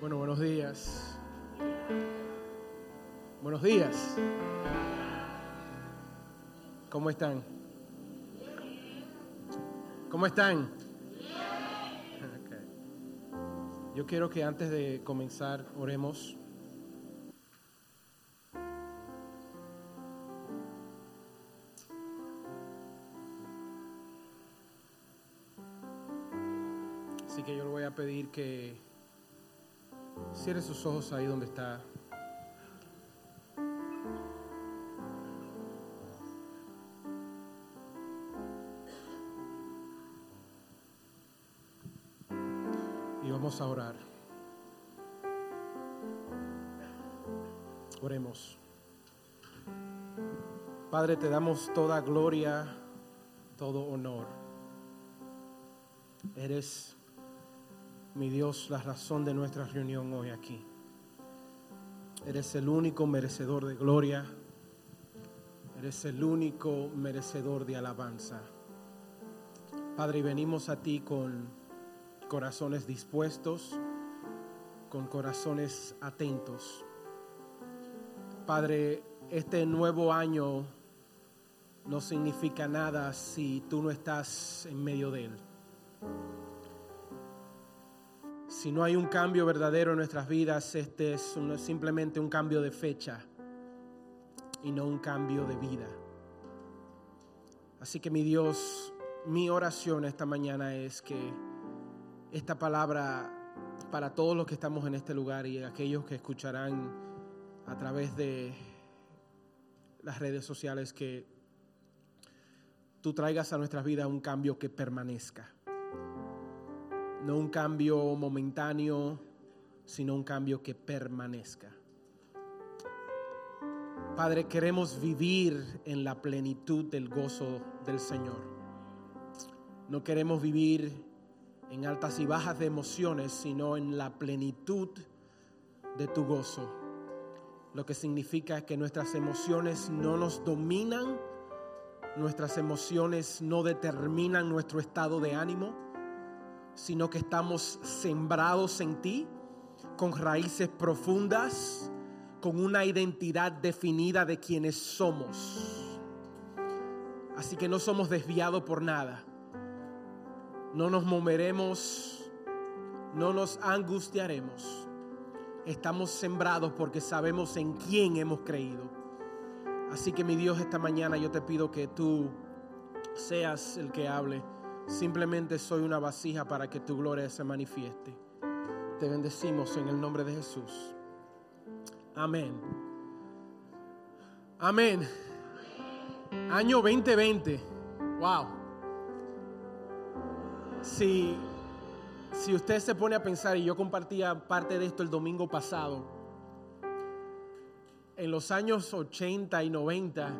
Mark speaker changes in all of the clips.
Speaker 1: Bueno, buenos días. Buenos días. ¿Cómo están? ¿Cómo están? Yo quiero que antes de comenzar oremos. Así que yo le voy a pedir que cierre sus ojos ahí donde está. Y vamos a orar. Oremos. Padre, te damos toda gloria, todo honor. Eres, mi Dios, la razón de nuestra reunión hoy aquí. Eres el único merecedor de gloria. Eres el único merecedor de alabanza. Padre, venimos a ti con corazones dispuestos, con corazones atentos. Padre, este nuevo año no significa nada si tú no estás en medio de él. Si no hay un cambio verdadero en nuestras vidas, este es simplemente un cambio de fecha y no un cambio de vida. Así que mi Dios, mi oración esta mañana es que esta palabra para todos los que estamos en este lugar y aquellos que escucharán a través de las redes sociales que tú traigas a nuestras vidas un cambio que permanezca. No un cambio momentáneo, sino un cambio que permanezca. Padre, queremos vivir en la plenitud del gozo del Señor. No queremos vivir en altas y bajas de emociones, sino en la plenitud de tu gozo. Lo que significa que nuestras emociones no nos dominan, nuestras emociones no determinan nuestro estado de ánimo, sino que estamos sembrados en ti, con raíces profundas, con una identidad definida de quienes somos. Así que no somos desviados por nada. No nos moveremos, no nos angustiaremos. Estamos sembrados porque sabemos en quién hemos creído. Así que mi Dios, esta mañana yo te pido que tú seas el que hable. Simplemente soy una vasija para que tu gloria se manifieste. Te bendecimos en el nombre de Jesús. Amén. Amén. Año 2020. Wow. Si, si usted se pone a pensar, y yo compartía parte de esto el domingo pasado, en los años 80 y 90,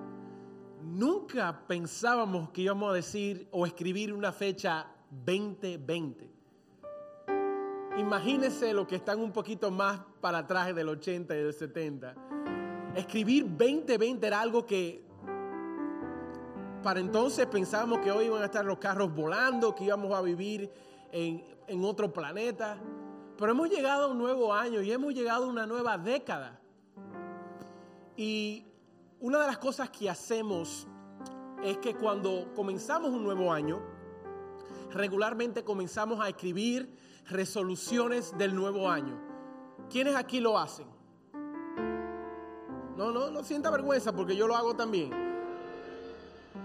Speaker 1: nunca pensábamos que íbamos a decir o escribir una fecha 2020. Imagínense lo que están un poquito más para atrás del 80 y del 70. Escribir 2020 era algo que para entonces pensábamos que hoy iban a estar los carros volando, que íbamos a vivir en, en otro planeta. Pero hemos llegado a un nuevo año y hemos llegado a una nueva década. Y una de las cosas que hacemos es que cuando comenzamos un nuevo año, regularmente comenzamos a escribir resoluciones del nuevo año. ¿Quiénes aquí lo hacen? No, no, no sienta vergüenza porque yo lo hago también.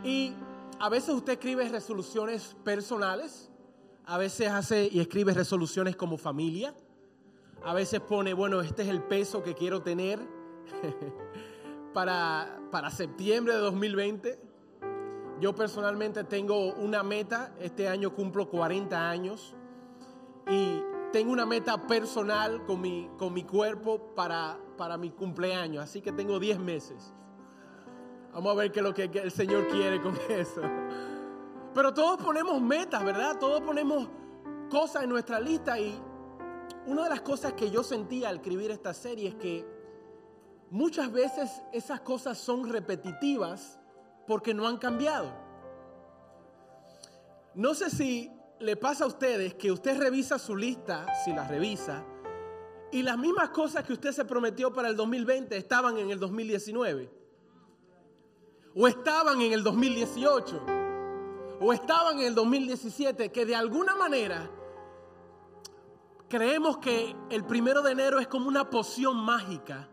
Speaker 1: Y a veces usted escribe resoluciones personales, a veces hace y escribe resoluciones como familia, a veces pone, bueno, este es el peso que quiero tener para, para septiembre de 2020. Yo personalmente tengo una meta, este año cumplo 40 años y tengo una meta personal con mi, con mi cuerpo para, para mi cumpleaños, así que tengo 10 meses. Vamos a ver qué es lo que el Señor quiere con eso. Pero todos ponemos metas, ¿verdad? Todos ponemos cosas en nuestra lista y una de las cosas que yo sentía al escribir esta serie es que muchas veces esas cosas son repetitivas porque no han cambiado. No sé si le pasa a ustedes que usted revisa su lista, si la revisa, Y las mismas cosas que usted se prometió para el 2020 estaban en el 2019. O estaban en el 2018. O estaban en el 2017. Que de alguna manera creemos que el primero de enero es como una poción mágica.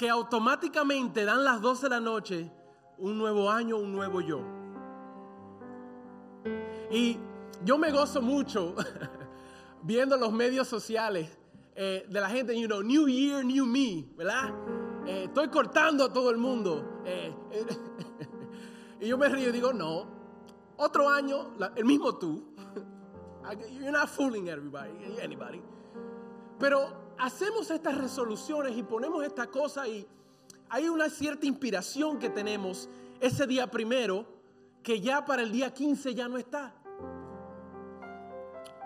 Speaker 1: Que automáticamente dan las 12 de la noche un nuevo año, un nuevo yo. Y yo me gozo mucho viendo los medios sociales eh, de la gente, you know, New Year, New Me, ¿verdad? Eh, estoy cortando a todo el mundo. Eh, y yo me río y digo, no, otro año, el mismo tú. You're not fooling everybody, anybody. Pero hacemos estas resoluciones y ponemos esta cosa y hay una cierta inspiración que tenemos ese día primero que ya para el día 15 ya no está.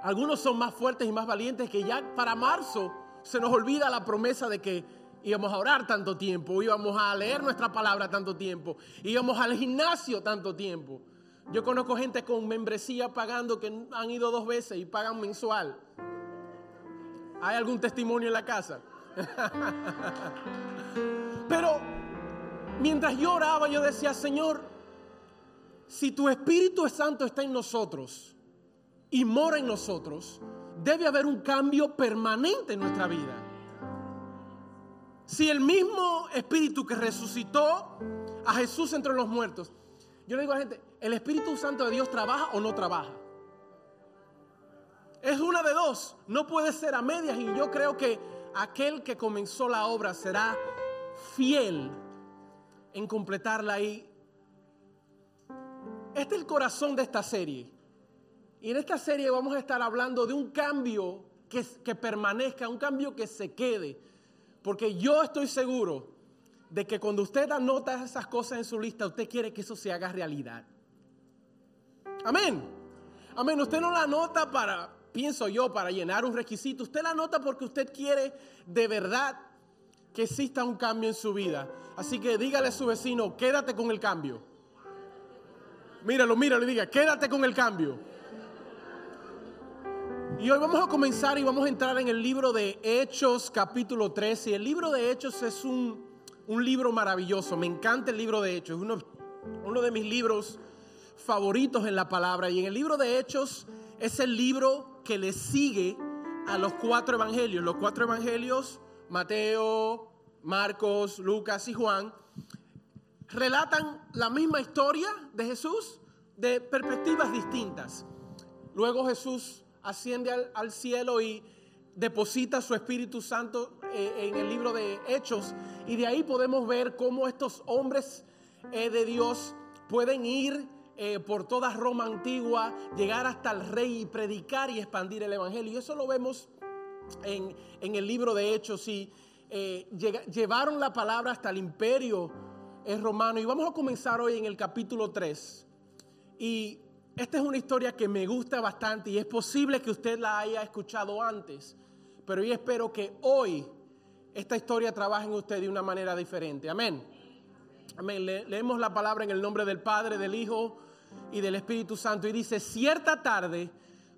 Speaker 1: Algunos son más fuertes y más valientes que ya para marzo se nos olvida la promesa de que íbamos a orar tanto tiempo, íbamos a leer nuestra palabra tanto tiempo, íbamos al gimnasio tanto tiempo. Yo conozco gente con membresía pagando que han ido dos veces y pagan mensual. ¿Hay algún testimonio en la casa? Pero mientras yo oraba, yo decía, Señor, si tu Espíritu Santo está en nosotros, y mora en nosotros, debe haber un cambio permanente en nuestra vida. Si el mismo Espíritu que resucitó a Jesús entre los muertos, yo le digo a la gente, ¿el Espíritu Santo de Dios trabaja o no trabaja? Es una de dos, no puede ser a medias y yo creo que aquel que comenzó la obra será fiel en completarla y este es el corazón de esta serie. Y en esta serie vamos a estar hablando de un cambio que, que permanezca, un cambio que se quede. Porque yo estoy seguro de que cuando usted anota esas cosas en su lista, usted quiere que eso se haga realidad. Amén. Amén. Usted no la anota para, pienso yo, para llenar un requisito. Usted la anota porque usted quiere de verdad que exista un cambio en su vida. Así que dígale a su vecino, quédate con el cambio. Míralo, míralo y diga, quédate con el cambio. Y hoy vamos a comenzar y vamos a entrar en el libro de Hechos capítulo 13. Y el libro de Hechos es un, libro maravilloso. Me encanta el libro de Hechos. Es uno, uno de mis libros favoritos en la palabra. Y en el libro de Hechos es el libro que le sigue a los cuatro evangelios. Los cuatro evangelios, Mateo, Marcos, Lucas y Juan, relatan la misma historia de Jesús de perspectivas distintas. Luego Jesús asciende al, cielo y deposita su Espíritu Santo eh, en el libro de Hechos. Y de ahí podemos ver cómo estos hombres eh, de Dios pueden ir eh, por toda Roma antigua, llegar hasta el rey y predicar y expandir el Evangelio. Y eso lo vemos en, en el libro de Hechos. Y llevaron la palabra hasta el imperio romano. Y vamos a comenzar hoy en el capítulo 3. Y esta es una historia que me gusta bastante y es posible que usted la haya escuchado antes, pero yo espero que hoy esta historia trabaje en usted de una manera diferente. Amén. Amén. leemos la palabra en el nombre del Padre, del Hijo y del Espíritu Santo y dice, cierta tarde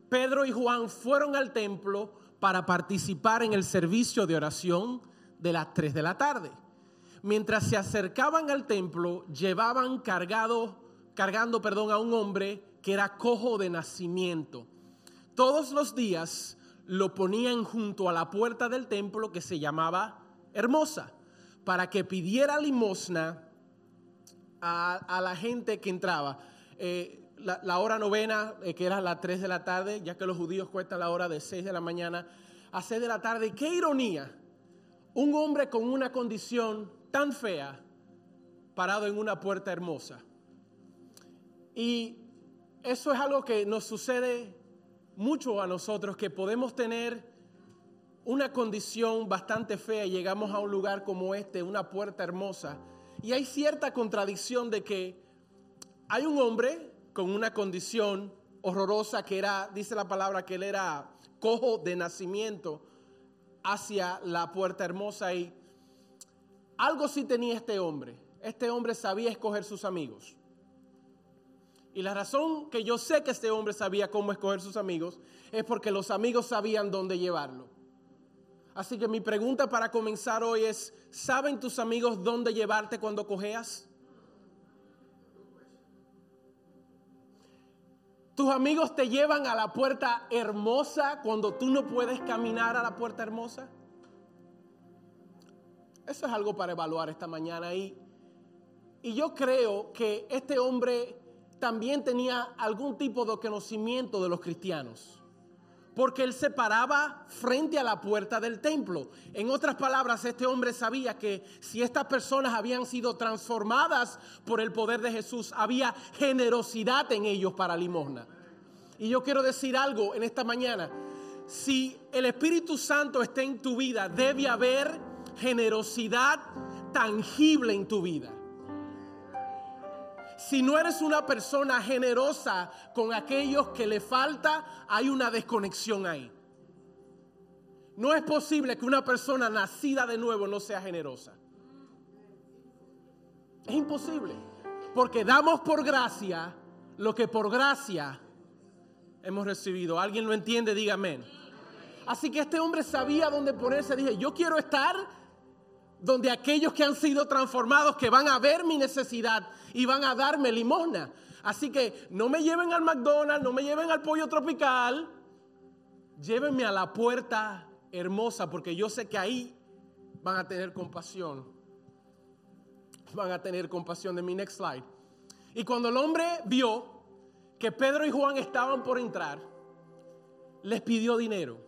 Speaker 1: Pedro y Juan fueron al templo para participar en el servicio de oración de las 3 de la tarde. Mientras se acercaban al templo, llevaban cargado, cargando perdón, a un hombre que era cojo de nacimiento. Todos los días lo ponían junto a la puerta del templo que se llamaba Hermosa, para que pidiera limosna a, la gente que entraba. Eh, la, hora novena, eh, que era las 3 de la tarde, ya que los judíos cuentan la hora de 6 de la mañana a 6 de la tarde. Qué ironía, un hombre con una condición tan fea parado en una puerta hermosa. Y eso es algo que nos sucede mucho a nosotros, que podemos tener una condición bastante fea y llegamos a un lugar como este, una puerta hermosa. Y hay cierta contradicción de que hay un hombre con una condición horrorosa que era, dice la palabra, que él era cojo de nacimiento hacia la puerta hermosa y algo sí tenía este hombre. Este hombre sabía escoger sus amigos. Y la razón que yo sé que este hombre sabía cómo escoger sus amigos es porque los amigos sabían dónde llevarlo. Así que mi pregunta para comenzar hoy es, ¿saben tus amigos dónde llevarte cuando cojeas? ¿Tus amigos te llevan a la puerta hermosa cuando tú no puedes caminar a la puerta hermosa? Eso es algo para evaluar esta mañana. Y, y yo creo que este hombre también tenía algún tipo de conocimiento de los cristianos porque él se paraba frente a la puerta del templo. En otras palabras, este hombre sabía que si estas personas habían sido transformadas por el poder de Jesús, había generosidad en ellos para limosna. Y yo quiero decir algo en esta mañana. Si el Espíritu Santo está en tu vida, debe haber generosidad tangible en tu vida. Si no eres una persona generosa con aquellos que le falta, hay una desconexión ahí. No es posible que una persona nacida de nuevo no sea generosa. Es imposible. Porque damos por gracia lo que por gracia hemos recibido. ¿Alguien lo entiende? Dígame. Así que este hombre sabía dónde ponerse. Dije, yo quiero estar donde aquellos que han sido transformados, que van a ver mi necesidad y van a darme limosna. Así que no me lleven al McDonald's, no me lleven al pollo tropical, llévenme a la puerta hermosa, porque yo sé que ahí van a tener compasión. Van a tener compasión de mi next slide. Y cuando el hombre vio que Pedro y Juan estaban por entrar, les pidió dinero.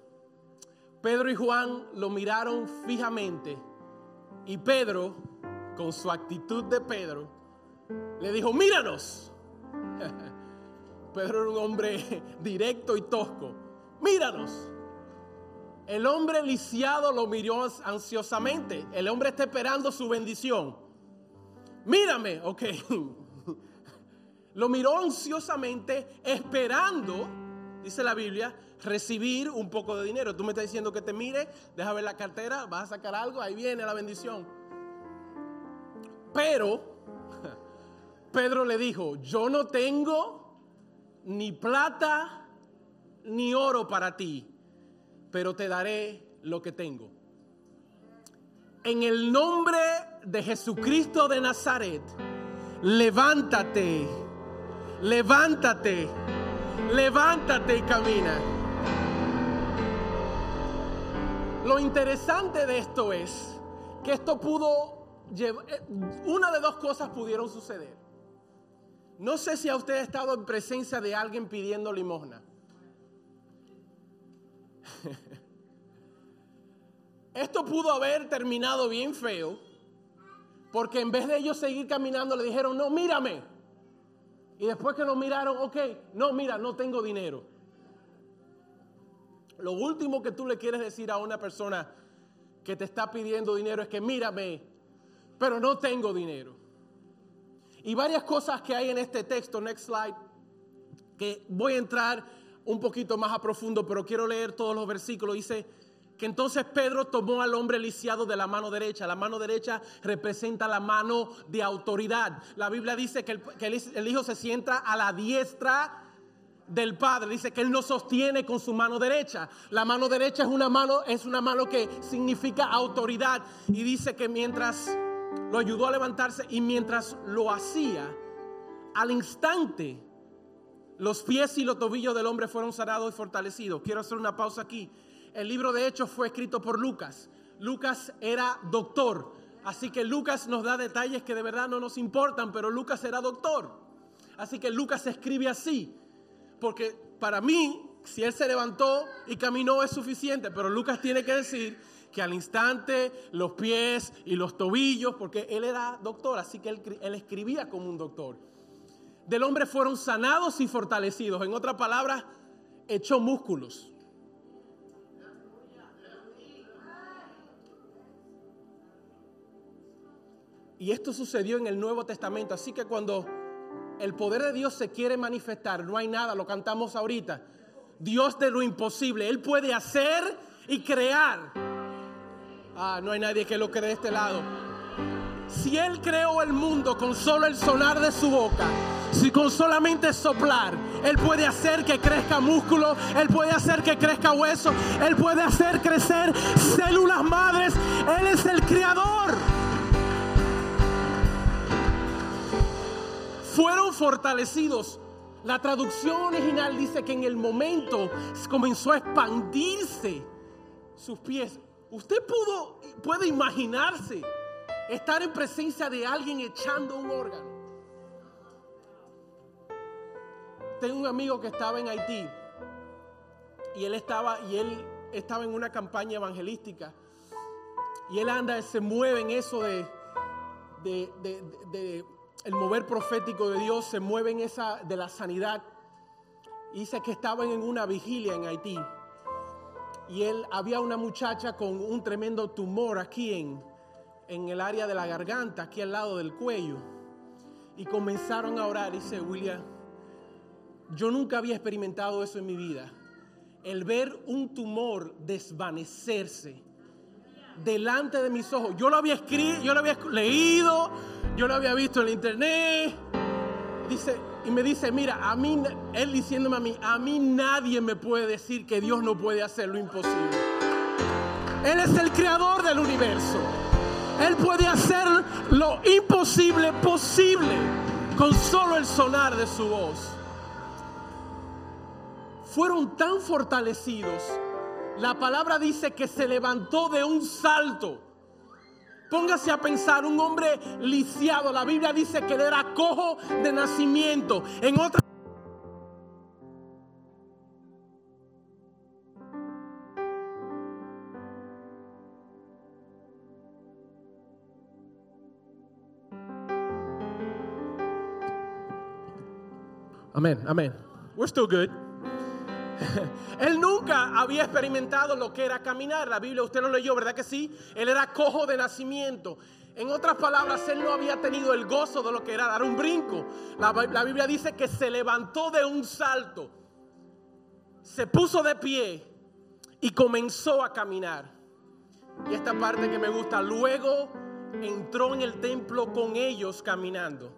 Speaker 1: Pedro y Juan lo miraron fijamente y Pedro, con su actitud de Pedro, le dijo, míranos. Pedro era un hombre directo y tosco. Míranos. El hombre lisiado lo miró ansiosamente. El hombre está esperando su bendición. Mírame, ok. Lo miró ansiosamente esperando, dice la Biblia, recibir un poco de dinero. Tú me estás diciendo que te mire, deja ver la cartera, vas a sacar algo, ahí viene la bendición. Pero Pedro le dijo, yo no tengo ni plata ni oro para ti, pero te daré lo que tengo. En el nombre de Jesucristo de Nazaret, levántate, levántate, levántate y camina. Lo interesante de esto es que esto pudo llevar, eh, una de dos cosas pudieron suceder. No sé si a usted ha estado en presencia de alguien pidiendo limosna. Esto pudo haber terminado bien feo, porque en vez de ellos seguir caminando le dijeron, no, mírame. Y después que lo miraron, ok, no, mira, no tengo dinero. Lo último que tú le quieres decir a una persona que te está pidiendo dinero es que mírame, pero no tengo dinero. Y varias cosas que hay en este texto, next slide, que voy a entrar un poquito más a profundo, pero quiero leer todos los versículos. Dice que entonces Pedro tomó al hombre lisiado de la mano derecha. La mano derecha representa la mano de autoridad. La Biblia dice que el, el hijo se sienta a la diestra del Padre. Dice que Él nos sostiene con su mano derecha. La mano derecha es una mano, es una mano que significa autoridad. Y dice que mientras lo ayudó a levantarse y mientras lo hacía, al instante los pies y los tobillos del hombre fueron sanados y fortalecidos. Quiero hacer una pausa aquí. El libro de Hechos fue escrito por Lucas. Lucas era doctor. Así que Lucas nos da detalles que de verdad no nos importan, pero Lucas era doctor. Así que Lucas escribe así. Porque para mí, si él se levantó y caminó es suficiente, pero Lucas tiene que decir que al instante los pies y los tobillos, porque él era doctor, así que él, escribía como un doctor, del hombre fueron sanados y fortalecidos. En otras palabras, echó músculos. Y esto sucedió en el Nuevo Testamento. Así que cuando el poder de Dios se quiere manifestar, no hay nada, lo cantamos ahorita. Dios de lo imposible, Él puede hacer y crear. Ah, no hay nadie que lo cree de este lado. Si Él creó el mundo con solo el sonar de su boca, si con solamente soplar, Él puede hacer que crezca músculo, Él puede hacer que crezca hueso, Él puede hacer crecer células madres. Él es el creador. Fueron fortalecidos. La traducción original dice que en el momento comenzó a expandirse sus pies. Usted pudo, puede imaginarse estar en presencia de alguien echando un órgano. Tengo un amigo que estaba en Haití y él estaba y él estaba en una campaña evangelística y él anda, se mueve en eso de, de, el mover profético de Dios, se mueve en esa de la sanidad. Dice que estaban en una vigilia en Haití y él había una muchacha con un tremendo tumor aquí en, en el área de la garganta, aquí al lado del cuello. Y comenzaron a orar, dice William, yo nunca había experimentado eso en mi vida. El ver un tumor desvanecerse delante de mis ojos. Yo lo había escrito, yo lo había leído, yo lo había visto en internet. Dice, y me dice, mira, a mí, él diciéndome a mí, a mí nadie me puede decir que Dios no puede hacer lo imposible. Él es el creador del universo. Él puede hacer lo imposible posible con solo el sonar de su voz. Fueron tan fortalecidos. La palabra dice que se levantó de un salto. Póngase a pensar, un hombre lisiado. La Biblia dice que era cojo de nacimiento. En otra Amén, amén. We're still good. Él nunca había experimentado lo que era caminar. La Biblia usted lo leyó, ¿verdad que sí? Él era cojo de nacimiento. En otras palabras, él no había tenido el gozo de lo que era dar un brinco. La, la Biblia dice que se levantó de un salto, se puso de pie y comenzó a caminar. Y esta parte que me gusta, luego entró en el templo con ellos caminando.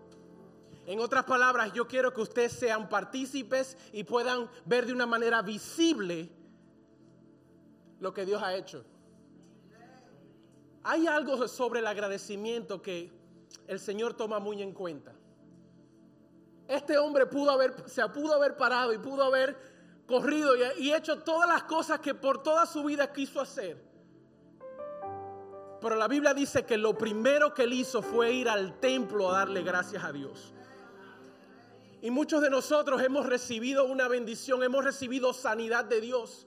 Speaker 1: En otras palabras, yo quiero que ustedes sean partícipes y puedan ver de una manera visible lo que Dios ha hecho. Hay algo sobre el agradecimiento que el Señor toma muy en cuenta. Este hombre pudo haber, se pudo haber parado y pudo haber corrido y, hecho todas las cosas que por toda su vida quiso hacer. Pero la Biblia dice que lo primero que él hizo fue ir al templo a darle gracias a Dios. Y muchos de nosotros hemos recibido una bendición, hemos recibido sanidad de Dios.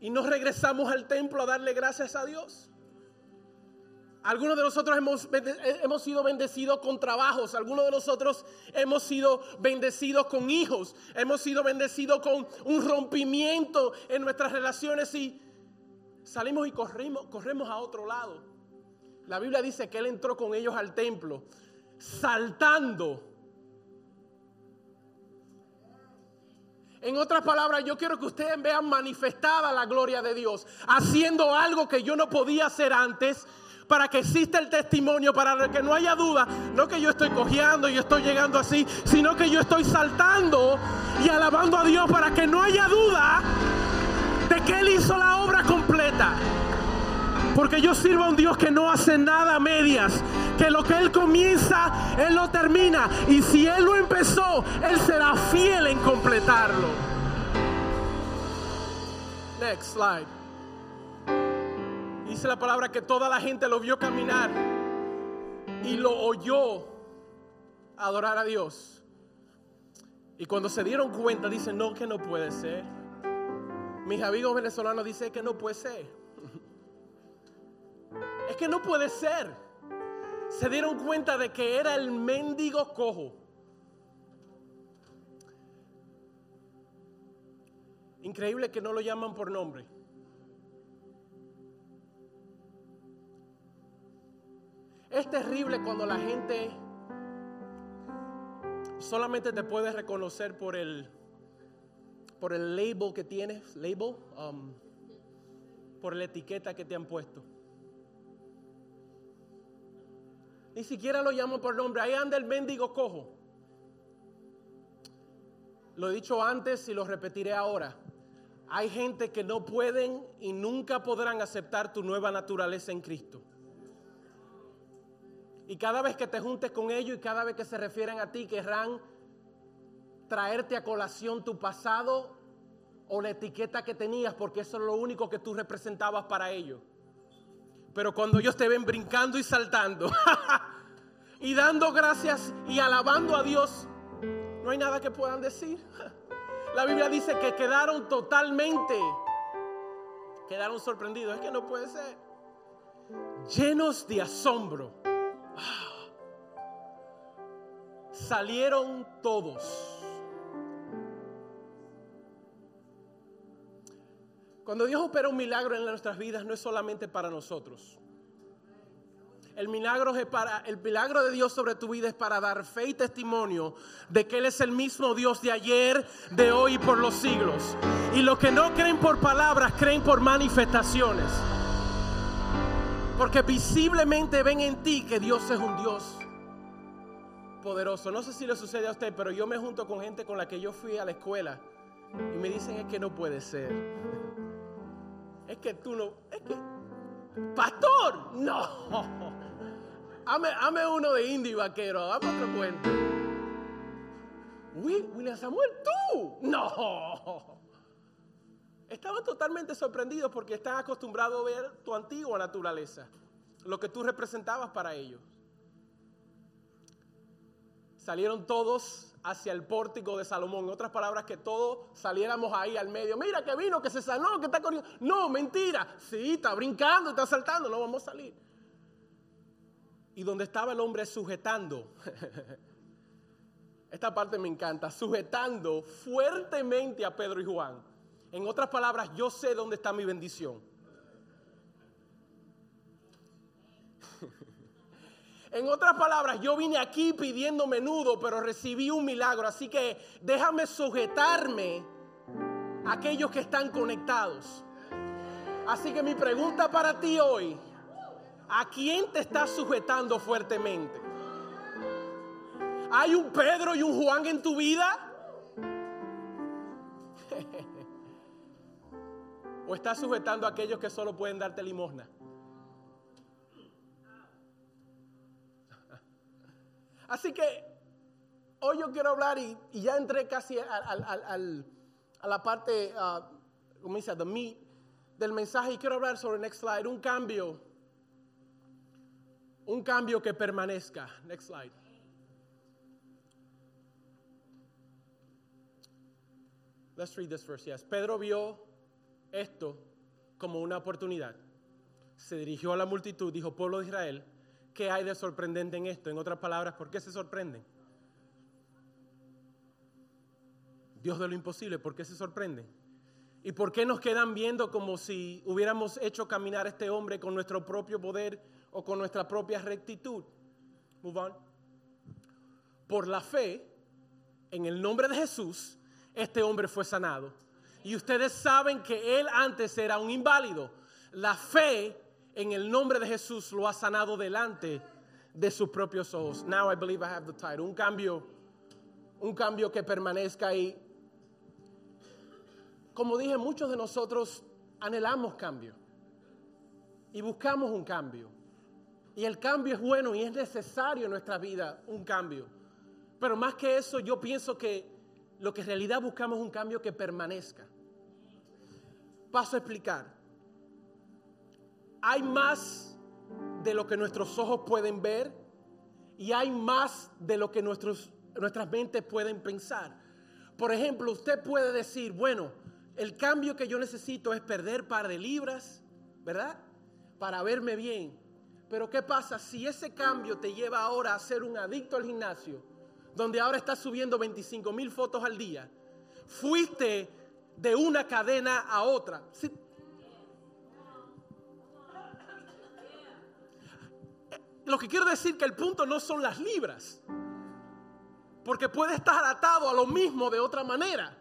Speaker 1: Y nos regresamos al templo a darle gracias a Dios. Algunos de nosotros hemos, hemos, sido bendecidos con trabajos, algunos de nosotros hemos sido bendecidos con hijos, hemos sido bendecidos con un rompimiento en nuestras relaciones y salimos y corrimos, corremos a otro lado. La Biblia dice que Él entró con ellos al templo, saltando En otras palabras, yo quiero que ustedes vean manifestada la gloria de Dios, haciendo algo que yo no podía hacer antes, para que exista el testimonio, para que no haya duda, no que yo estoy cojeando y estoy llegando así, sino que yo estoy saltando y alabando a Dios para que no haya duda de que Él hizo la obra completa. Porque yo sirvo a un Dios que no hace nada a medias. Que lo que Él comienza, Él lo termina. Y si Él lo empezó, Él será fiel en completarlo. Next slide. Dice la palabra que toda la gente lo vio caminar y lo oyó adorar a Dios. Y cuando se dieron cuenta, dicen, no, que no puede ser. Mis amigos venezolanos dicen que no puede ser. Es que no puede ser. Se dieron cuenta de que era el mendigo cojo. Increíble que no lo llaman por nombre. Es terrible cuando la gente solamente te puede reconocer por el por el label que tienes, label, um, por la etiqueta que te han puesto. Ni siquiera lo llamo por nombre. Ahí anda el mendigo cojo. Lo he dicho antes y lo repetiré ahora. Hay gente que no pueden y nunca podrán aceptar tu nueva naturaleza en Cristo. Y cada vez que te juntes con ellos y cada vez que se refieren a ti, querrán traerte a colación tu pasado o la etiqueta que tenías, porque eso es lo único que tú representabas para ellos. Pero cuando ellos te ven brincando y saltando y dando gracias y alabando a Dios, no hay nada que puedan decir. La Biblia dice que quedaron totalmente, quedaron sorprendidos. Es que no puede ser. Llenos de asombro. Salieron todos. Cuando Dios opera un milagro en nuestras vidas no es solamente para nosotros. El milagro, es para, el milagro de Dios sobre tu vida es para dar fe y testimonio de que Él es el mismo Dios de ayer, de hoy y por los siglos. Y los que no creen por palabras, creen por manifestaciones. Porque visiblemente ven en ti que Dios es un Dios poderoso. No sé si le sucede a usted, pero yo me junto con gente con la que yo fui a la escuela y me dicen es que no puede ser. Es que tú no, es que, pastor, no. Hame, uno de indio y vaquero, dame otro cuento. William Samuel, tú, no. Estaban totalmente sorprendidos porque están acostumbrados a ver tu antigua naturaleza, lo que tú representabas para ellos. Salieron todos hacia el pórtico de Salomón. En otras palabras, que todos saliéramos ahí al medio. Mira que vino, que se sanó, que está corriendo. No, mentira. Sí, está brincando, está saltando, no vamos a salir. Y donde estaba el hombre sujetando, esta parte me encanta, sujetando fuertemente a Pedro y Juan. En otras palabras, yo sé dónde está mi bendición. En otras palabras, yo vine aquí pidiendo menudo, pero recibí un milagro. Así que déjame sujetarme a aquellos que están conectados. Así que mi pregunta para ti hoy, ¿a quién te estás sujetando fuertemente? ¿Hay un Pedro y un Juan en tu vida? ¿O estás sujetando a aquellos que solo pueden darte limosna? Así que hoy yo quiero hablar y, ya entré casi a la parte, uh, como dice, the meat del mensaje y quiero hablar sobre next slide, un cambio, un cambio que permanezca. Next slide. Let's read this first. Yes. Pedro vio esto como una oportunidad. Se dirigió a la multitud, dijo, pueblo de Israel, ¿Qué hay de sorprendente en esto? En otras palabras, ¿por qué se sorprenden? Dios de lo imposible, ¿por qué se sorprenden? ¿Y por qué nos quedan viendo como si hubiéramos hecho caminar a este hombre con nuestro propio poder o con nuestra propia rectitud? Move on. Por la fe, en el nombre de Jesús, este hombre fue sanado. Y ustedes saben que él antes era un inválido. La fe en el nombre de Jesús lo ha sanado delante de sus propios ojos. Now I believe I have the title. Un cambio, un cambio que permanezca ahí. Como dije, muchos de nosotros anhelamos cambio y buscamos un cambio. Y el cambio es bueno y es necesario en nuestra vida, un cambio. Pero más que eso, yo pienso que lo que en realidad buscamos es un cambio que permanezca. Paso a explicar hay más de lo que nuestros ojos pueden ver y hay más de lo que nuestros, nuestras mentes pueden pensar. Por ejemplo, usted puede decir, bueno, el cambio que yo necesito es perder par de libras, ¿verdad? Para verme bien. Pero ¿qué pasa si ese cambio te lleva ahora a ser un adicto al gimnasio, donde ahora estás subiendo 25 mil fotos al día? Fuiste de una cadena a otra. Lo que quiero decir que el punto no son las libras. Porque puede estar atado a lo mismo de otra manera.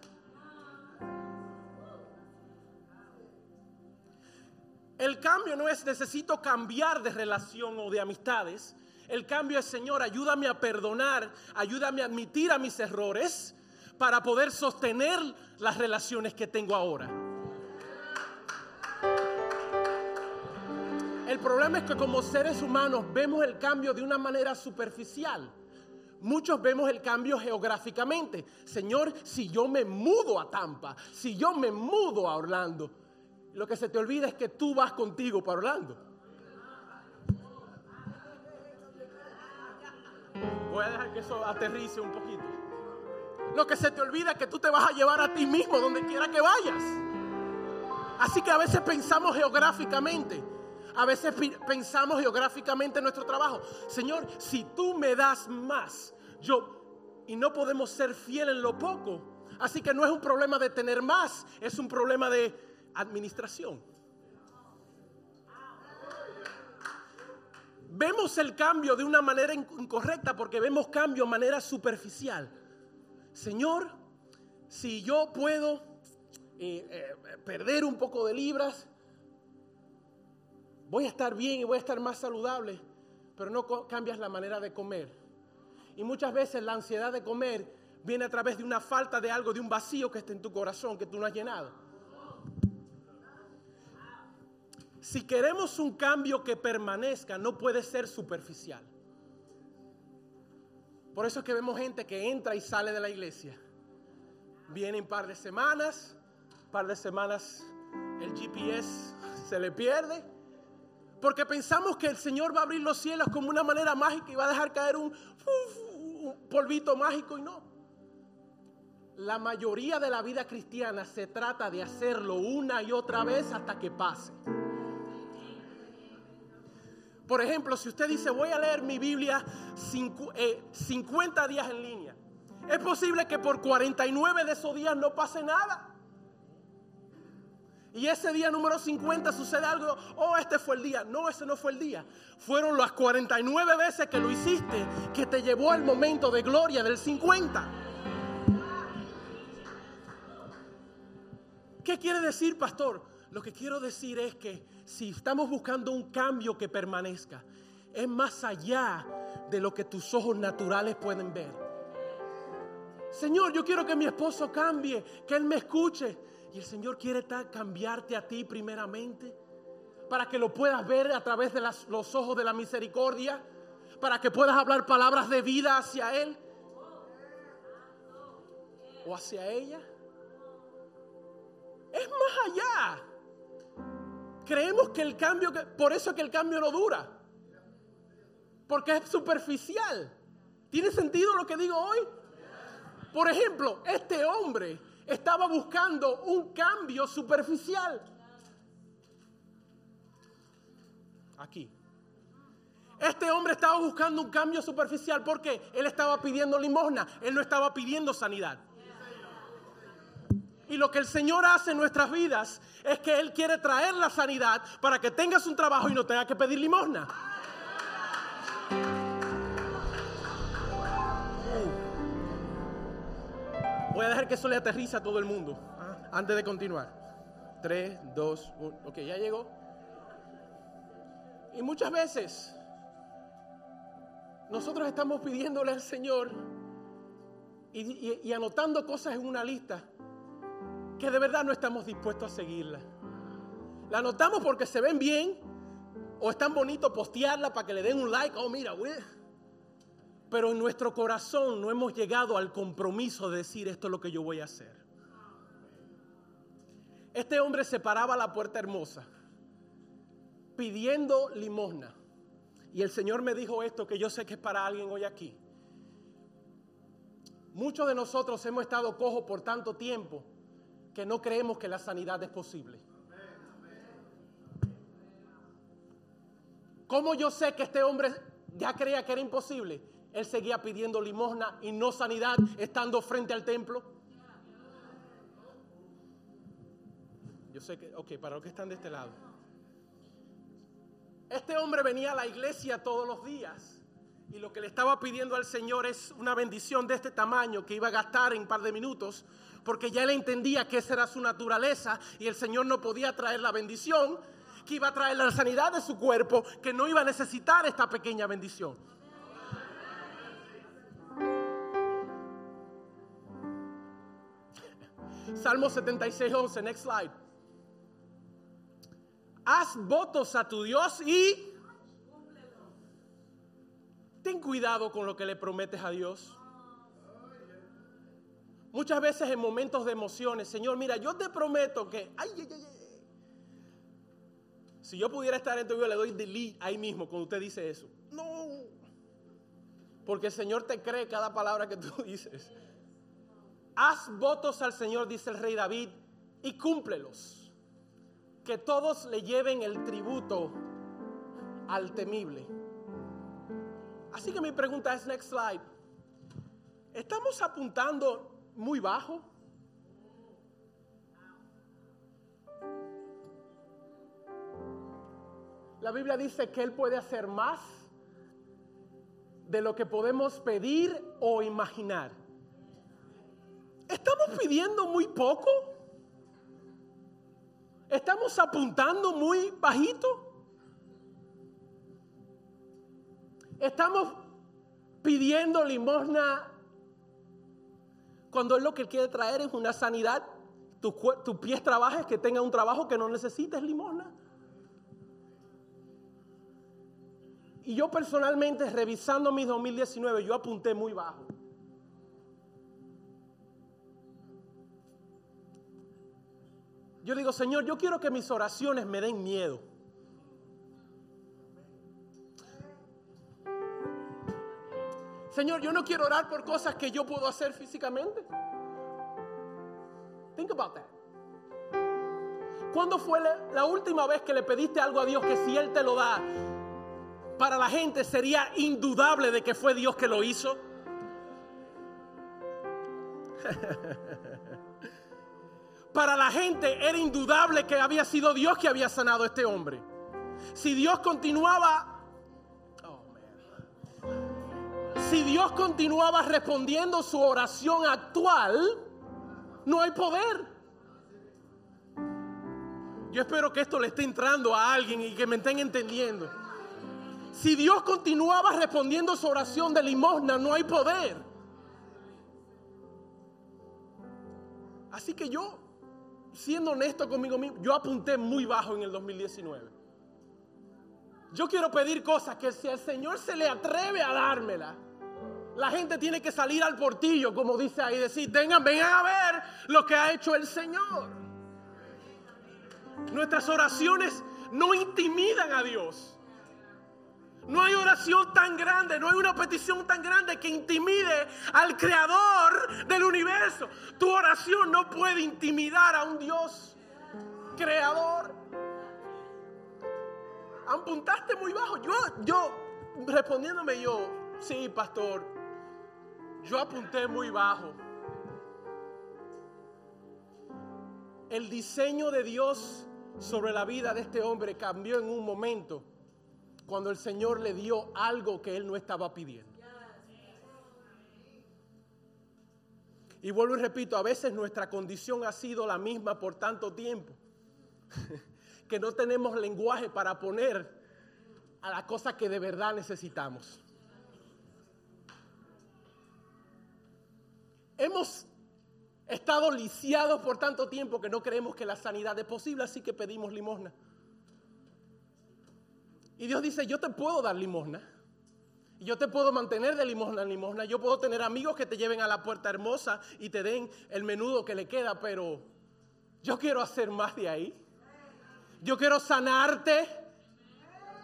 Speaker 1: El cambio no es necesito cambiar de relación o de amistades. El cambio es, Señor, ayúdame a perdonar, ayúdame a admitir a mis errores para poder sostener las relaciones que tengo ahora. El problema es que como seres humanos vemos el cambio de una manera superficial. Muchos vemos el cambio geográficamente. Señor, si yo me mudo a Tampa, si yo me mudo a Orlando, lo que se te olvida es que tú vas contigo para Orlando. Voy a dejar que eso aterrice un poquito. Lo que se te olvida es que tú te vas a llevar a ti mismo donde quiera que vayas. Así que a veces pensamos geográficamente. A veces pensamos geográficamente en nuestro trabajo. Señor, si tú me das más, yo y no podemos ser fieles en lo poco. Así que no es un problema de tener más, es un problema de administración. Vemos el cambio de una manera incorrecta porque vemos cambio de manera superficial. Señor, si yo puedo eh, eh, perder un poco de libras, voy a estar bien y voy a estar más saludable, pero no cambias la manera de comer. Y muchas veces la ansiedad de comer viene a través de una falta de algo, de un vacío que está en tu corazón que tú no has llenado. Si queremos un cambio que permanezca, no puede ser superficial. Por eso es que vemos gente que entra y sale de la iglesia. Viene un par de semanas, un par de semanas el GPS se le pierde porque pensamos que el Señor va a abrir los cielos como una manera mágica y va a dejar caer un, polvito mágico y no. La mayoría de la vida cristiana se trata de hacerlo una y otra vez hasta que pase. Por ejemplo, si usted dice voy a leer mi Biblia 50 eh, días en línea, es posible que por 49 de esos días no pase nada. Y ese día número 50 sucede algo, oh, este fue el día. No, ese no fue el día. Fueron las 49 veces que lo hiciste que te llevó al momento de gloria del 50. ¿Qué quiere decir, pastor? Lo que quiero decir es que si estamos buscando un cambio que permanezca, es más allá de lo que tus ojos naturales pueden ver. Señor, yo quiero que mi esposo cambie, que él me escuche. Y el Señor quiere cambiarte a ti primeramente para que lo puedas ver a través de los ojos de la misericordia, para que puedas hablar palabras de vida hacia Él o hacia ella. Es más allá. Creemos que el cambio, por eso es que el cambio no dura, porque es superficial. ¿Tiene sentido lo que digo hoy? Por ejemplo, este hombre estaba buscando un cambio superficial. Aquí. Este hombre estaba buscando un cambio superficial porque él estaba pidiendo limosna, él no estaba pidiendo sanidad. Y lo que el Señor hace en nuestras vidas es que Él quiere traer la sanidad para que tengas un trabajo y no tengas que pedir limosna. Voy a dejar que eso le aterriza a todo el mundo ¿ah? antes de continuar. Tres, dos, uno. Ok, ya llegó. Y muchas veces nosotros estamos pidiéndole al Señor y, anotando cosas en una lista que de verdad no estamos dispuestos a seguirla. La anotamos porque se ven bien o es tan bonito postearla para que le den un like. Oh, mira, güey pero en nuestro corazón no hemos llegado al compromiso de decir esto es lo que yo voy a hacer. Este hombre se paraba a la puerta hermosa pidiendo limosna. Y el Señor me dijo esto que yo sé que es para alguien hoy aquí. Muchos de nosotros hemos estado cojos por tanto tiempo que no creemos que la sanidad es posible. ¿Cómo yo sé que este hombre ya creía que era imposible? él seguía pidiendo limosna y no sanidad estando frente al templo? Yo sé que, ok, para los que están de este lado. Este hombre venía a la iglesia todos los días y lo que le estaba pidiendo al Señor es una bendición de este tamaño que iba a gastar en un par de minutos porque ya él entendía que esa era su naturaleza y el Señor no podía traer la bendición, que iba a traer la sanidad de su cuerpo, que no iba a necesitar esta pequeña bendición. Salmo 76, 11, next slide. Haz votos a tu Dios y ten cuidado con lo que le prometes a Dios. Muchas veces en momentos de emociones, Señor, mira, yo te prometo que, ay, ay, ay, ay. si yo pudiera estar en tu vida, le doy delete ahí mismo cuando usted dice eso. No, porque el Señor te cree cada palabra que tú dices. Haz votos al Señor, dice el rey David, y cúmplelos. Que todos le lleven el tributo al temible. Así que mi pregunta es, next slide. ¿Estamos apuntando muy bajo? La Biblia dice que Él puede hacer más de lo que podemos pedir o imaginar. ¿Estamos pidiendo muy poco? ¿Estamos apuntando muy bajito? ¿Estamos pidiendo limosna cuando es lo que quiere traer es una sanidad? Tu, tu pies trabajes, que tenga un trabajo que no necesites limosna. Y yo personalmente, revisando mi 2019, yo apunté muy bajo. Yo digo, Señor, yo quiero que mis oraciones me den miedo. Señor, yo no quiero orar por cosas que yo puedo hacer físicamente. Think about that. ¿Cuándo fue la, última vez que le pediste algo a Dios que si Él te lo da, para la gente sería indudable de que fue Dios que lo hizo? Para la gente era indudable que había sido Dios que había sanado a este hombre. Si Dios continuaba, si Dios continuaba respondiendo su oración actual, no hay poder. Yo espero que esto le esté entrando a alguien y que me estén entendiendo. Si Dios continuaba respondiendo su oración de limosna, no hay poder. Así que yo siendo honesto conmigo mismo, yo apunté muy bajo en el 2019. Yo quiero pedir cosas que si el Señor se le atreve a dármela, la gente tiene que salir al portillo, como dice ahí, decir, vengan, vengan a ver lo que ha hecho el Señor. Nuestras oraciones no intimidan a Dios. No hay oración tan grande, no hay una petición tan grande que intimide al creador del universo. Tu oración no puede intimidar a un Dios creador. Apuntaste muy bajo. Yo, yo, respondiéndome yo, sí, pastor, yo apunté muy bajo. El diseño de Dios sobre la vida de este hombre cambió en un momento cuando el Señor le dio algo que él no estaba pidiendo. Y vuelvo y repito, a veces nuestra condición ha sido la misma por tanto tiempo que no tenemos lenguaje para poner a la cosa que de verdad necesitamos. Hemos estado lisiados por tanto tiempo que no creemos que la sanidad es posible, así que pedimos limosna. Y Dios dice, yo te puedo dar limosna. Yo te puedo mantener de limosna en limosna. Yo puedo tener amigos que te lleven a la puerta hermosa y te den el menudo que le queda, pero yo quiero hacer más de ahí. Yo quiero sanarte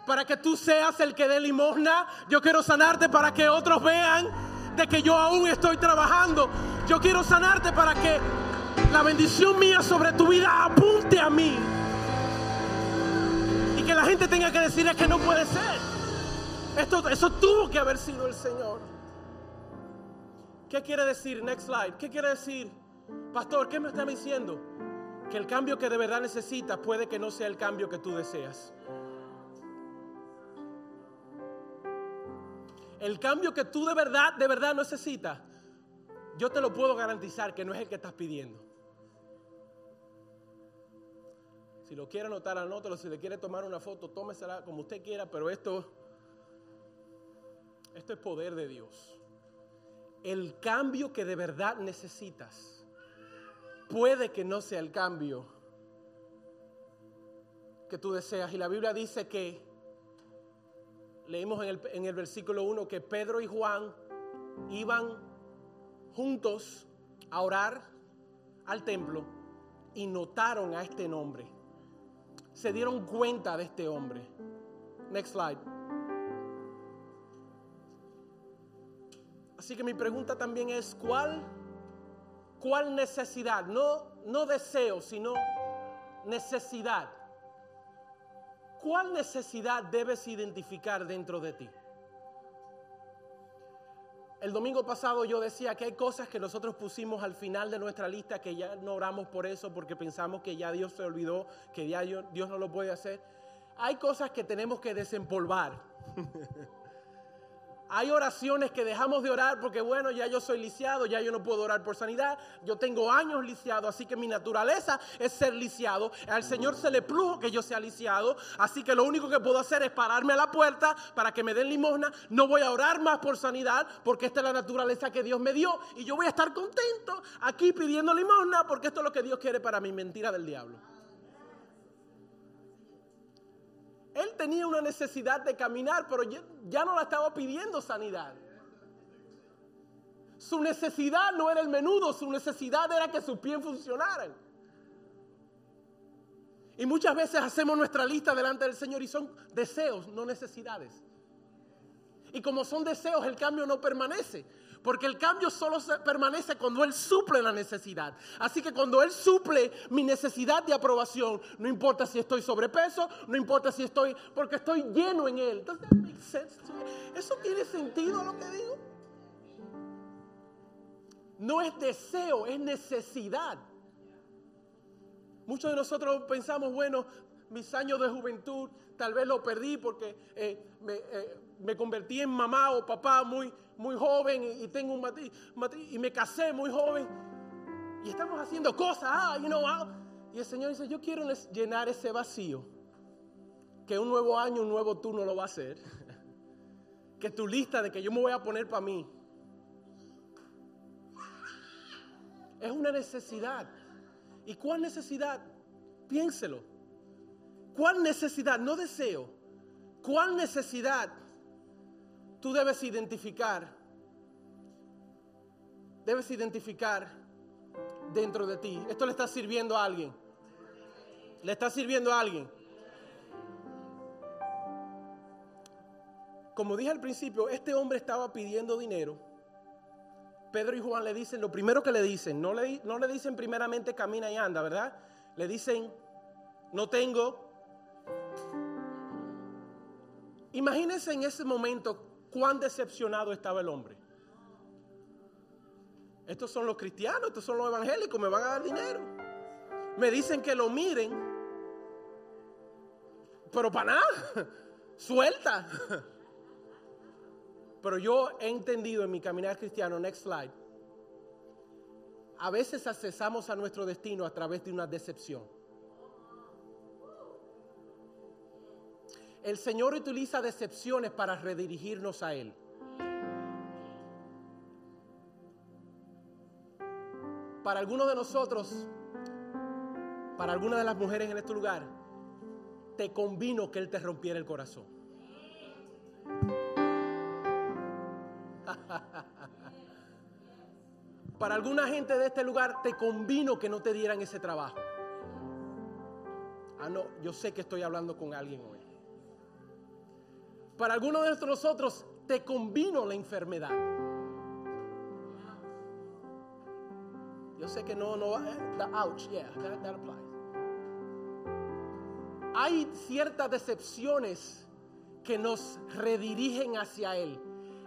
Speaker 1: para que tú seas el que dé limosna. Yo quiero sanarte para que otros vean de que yo aún estoy trabajando. Yo quiero sanarte para que la bendición mía sobre tu vida apunte a mí que la gente tenga que decir es que no puede ser. Esto, eso tuvo que haber sido el Señor. ¿Qué quiere decir? Next slide. ¿Qué quiere decir? Pastor, ¿qué me está diciendo? Que el cambio que de verdad necesitas puede que no sea el cambio que tú deseas. El cambio que tú de verdad, de verdad necesitas, yo te lo puedo garantizar que no es el que estás pidiendo. Si lo quiere anotar, anótelo. Si le quiere tomar una foto, tómesela como usted quiera, pero esto, esto es poder de Dios. El cambio que de verdad necesitas puede que no sea el cambio que tú deseas. Y la Biblia dice que, leímos en el, en el versículo 1, que Pedro y Juan iban juntos a orar al templo y notaron a este nombre. Se dieron cuenta de este hombre. Next slide. Así que mi pregunta también es, ¿cuál, cuál necesidad? No, no deseo, sino necesidad. ¿Cuál necesidad debes identificar dentro de ti? El domingo pasado yo decía que hay cosas que nosotros pusimos al final de nuestra lista que ya no oramos por eso porque pensamos que ya Dios se olvidó, que ya Dios no lo puede hacer. Hay cosas que tenemos que desempolvar. Hay oraciones que dejamos de orar porque, bueno, ya yo soy lisiado, ya yo no puedo orar por sanidad, yo tengo años lisiado, así que mi naturaleza es ser lisiado. Al Señor se le plujo que yo sea lisiado, así que lo único que puedo hacer es pararme a la puerta para que me den limosna. No voy a orar más por sanidad porque esta es la naturaleza que Dios me dio y yo voy a estar contento aquí pidiendo limosna porque esto es lo que Dios quiere para mi mentira del diablo. Él tenía una necesidad de caminar, pero ya no la estaba pidiendo sanidad. Su necesidad no era el menudo, su necesidad era que sus pies funcionaran. Y muchas veces hacemos nuestra lista delante del Señor y son deseos, no necesidades. Y como son deseos, el cambio no permanece. Porque el cambio solo se permanece cuando Él suple la necesidad. Así que cuando Él suple mi necesidad de aprobación, no importa si estoy sobrepeso, no importa si estoy, porque estoy lleno en Él. ¿Eso tiene sentido lo que digo? No es deseo, es necesidad. Muchos de nosotros pensamos, bueno, mis años de juventud tal vez lo perdí porque eh, eh, me, convertí en mamá o papá muy, muy joven y, tengo un matriz, y me casé muy joven y estamos haciendo cosas, ah, ah. y el Señor dice, yo quiero llenar ese vacío, que un nuevo año, un nuevo tú no lo va a hacer, que tu lista de que yo me voy a poner para mí es una necesidad. ¿Y cuál necesidad? Piénselo. ¿Cuál necesidad? No deseo. ¿Cuál necesidad tú debes identificar? Debes identificar dentro de ti. Esto le está sirviendo a alguien. Le está sirviendo a alguien. Como dije al principio, este hombre estaba pidiendo dinero. Pedro y Juan le dicen, lo primero que le dicen, no le, no le dicen primeramente camina y anda, ¿verdad? Le dicen, no tengo, Imagínense en ese momento cuán decepcionado estaba el hombre. Estos son los cristianos, estos son los evangélicos, me van a dar dinero. Me dicen que lo miren, pero para nada, suelta. Pero yo he entendido en mi caminar cristiano, next slide, a veces accesamos a nuestro destino a través de una decepción. El Señor utiliza decepciones para redirigirnos a Él. Para algunos de nosotros, para algunas de las mujeres en este lugar, te convino que Él te rompiera el corazón. Para alguna gente de este lugar te convino que no te dieran ese trabajo. Ah, no, yo sé que estoy hablando con alguien hoy. Para algunos de nosotros te convino la enfermedad. Yo sé que no, no, eh, the ouch, yeah, that, applies. Hay ciertas decepciones que nos redirigen hacia Él.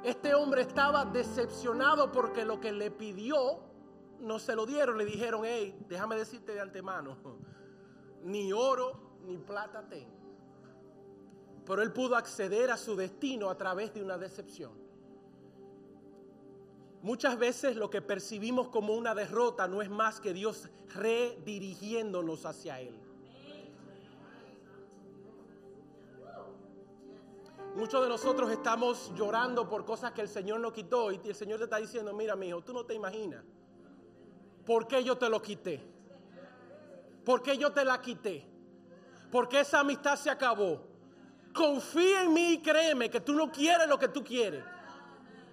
Speaker 1: Este hombre estaba decepcionado porque lo que le pidió no se lo dieron. Le dijeron, hey, déjame decirte de antemano, ni oro ni plata tengo pero él pudo acceder a su destino a través de una decepción. Muchas veces lo que percibimos como una derrota no es más que Dios redirigiéndonos hacia Él. Muchos de nosotros estamos llorando por cosas que el Señor nos quitó y el Señor te está diciendo, mira mi hijo, tú no te imaginas ¿por qué yo te lo quité? ¿Por qué yo te la quité? Porque esa amistad se acabó. Confía en mí y créeme que tú no quieres lo que tú quieres.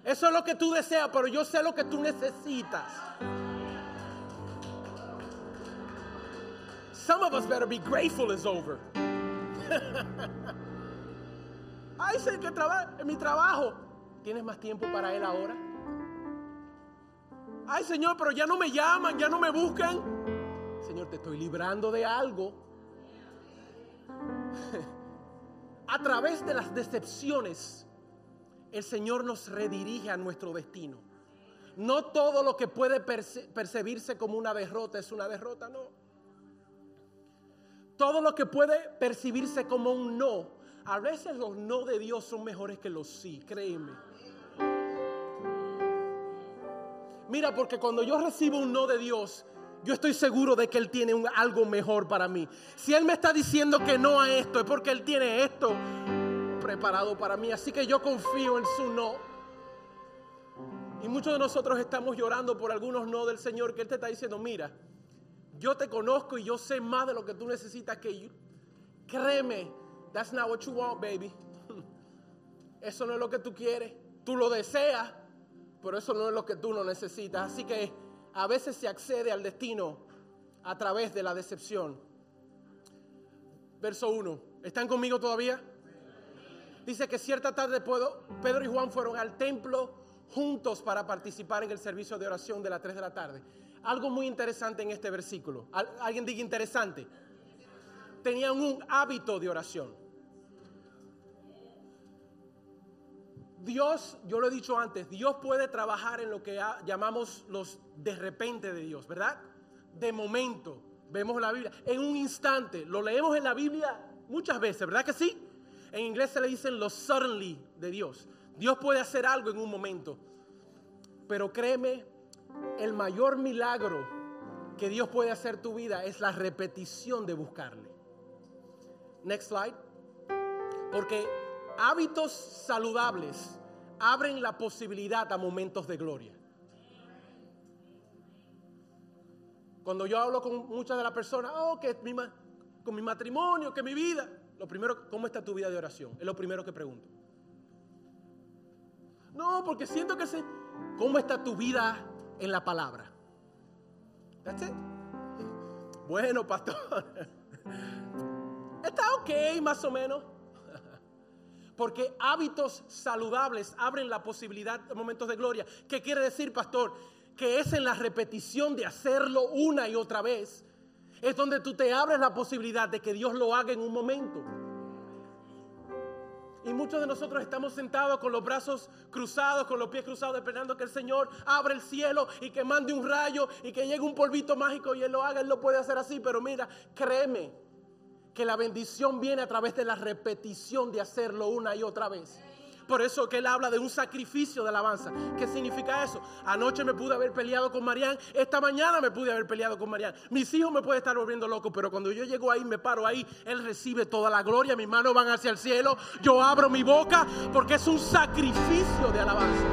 Speaker 1: Eso es lo que tú deseas, pero yo sé lo que tú necesitas. Some of us better be grateful it's over. Ay, sé que en mi trabajo. ¿Tienes más tiempo para él ahora? Ay, Señor, pero ya no me llaman, ya no me buscan. Señor, te estoy librando de algo. A través de las decepciones, el Señor nos redirige a nuestro destino. No todo lo que puede percibirse como una derrota es una derrota, no. Todo lo que puede percibirse como un no, a veces los no de Dios son mejores que los sí, créeme. Mira, porque cuando yo recibo un no de Dios, yo estoy seguro de que Él tiene algo mejor para mí. Si Él me está diciendo que no a esto, es porque Él tiene esto preparado para mí. Así que yo confío en su no. Y muchos de nosotros estamos llorando por algunos no del Señor que Él te está diciendo, mira, yo te conozco y yo sé más de lo que tú necesitas que yo. Créeme, that's not what you want, baby. Eso no es lo que tú quieres. Tú lo deseas, pero eso no es lo que tú no necesitas. Así que a veces se accede al destino a través de la decepción. Verso 1. ¿Están conmigo todavía? Dice que cierta tarde Pedro y Juan fueron al templo juntos para participar en el servicio de oración de las 3 de la tarde. Algo muy interesante en este versículo. ¿Alguien diga interesante? Tenían un hábito de oración. Dios, yo lo he dicho antes, Dios puede trabajar en lo que llamamos los de repente de Dios, ¿verdad? De momento, vemos la Biblia, en un instante, lo leemos en la Biblia muchas veces, ¿verdad que sí? En inglés se le dicen los suddenly de Dios. Dios puede hacer algo en un momento, pero créeme, el mayor milagro que Dios puede hacer tu vida es la repetición de buscarle. Next slide. Porque hábitos saludables abren la posibilidad a momentos de gloria. Cuando yo hablo con muchas de las personas, oh, que mi, con mi matrimonio, que mi vida, lo primero, ¿cómo está tu vida de oración? Es lo primero que pregunto. No, porque siento que sé, ¿cómo está tu vida en la palabra? That's. Bueno, pastor. Está ok, más o menos. Porque hábitos saludables abren la posibilidad de momentos de gloria. ¿Qué quiere decir, pastor? Que es en la repetición de hacerlo una y otra vez. Es donde tú te abres la posibilidad de que Dios lo haga en un momento. Y muchos de nosotros estamos sentados con los brazos cruzados, con los pies cruzados, esperando que el Señor abra el cielo y que mande un rayo y que llegue un polvito mágico y Él lo haga. Él lo puede hacer así, pero mira, créeme, que la bendición viene a través de la repetición de hacerlo una y otra vez. Por eso que él habla de un sacrificio de alabanza. ¿Qué significa eso? Anoche me pude haber peleado con Marián, esta mañana me pude haber peleado con Marián. Mis hijos me pueden estar volviendo loco, pero cuando yo llego ahí, me paro ahí, él recibe toda la gloria, mis manos van hacia el cielo, yo abro mi boca porque es un sacrificio de alabanza.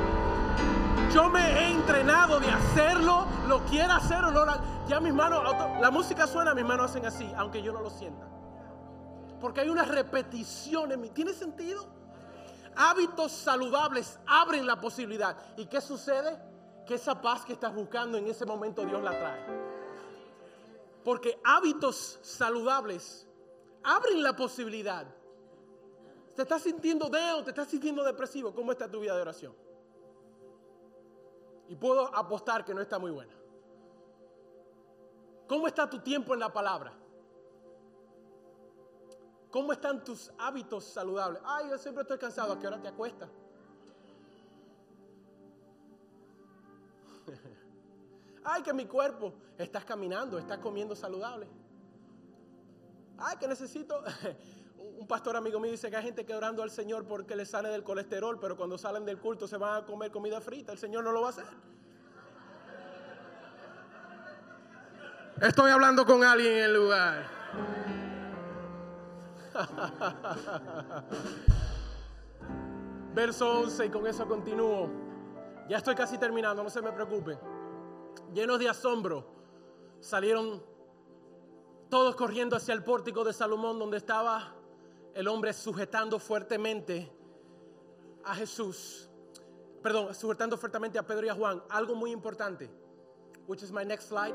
Speaker 1: Yo me he entrenado de hacerlo, lo quiera hacer o no. Ya mis manos, la música suena, mis manos hacen así, aunque yo no lo sienta. Porque hay una repetición en mí. ¿Tiene sentido? Hábitos saludables abren la posibilidad. ¿Y qué sucede? Que esa paz que estás buscando en ese momento Dios la trae. Porque hábitos saludables abren la posibilidad. ¿Te estás sintiendo deo? ¿Te estás sintiendo depresivo? ¿Cómo está tu vida de oración? Y puedo apostar que no está muy buena. ¿Cómo está tu tiempo en la palabra? ¿Cómo están tus hábitos saludables? Ay, yo siempre estoy cansado. ¿A qué hora te acuestas? Ay, que mi cuerpo. Estás caminando, estás comiendo saludable. Ay, que necesito. Un pastor amigo mío dice que hay gente que orando al Señor porque le sale del colesterol, pero cuando salen del culto se van a comer comida frita. El Señor no lo va a hacer. Estoy hablando con alguien en el lugar. Verso 11 y con eso continúo. Ya estoy casi terminando, no se me preocupe. llenos de asombro, salieron todos corriendo hacia el pórtico de Salomón donde estaba el hombre sujetando fuertemente a Jesús. Perdón, sujetando fuertemente a Pedro y a Juan. Algo muy importante. Which is my next slide.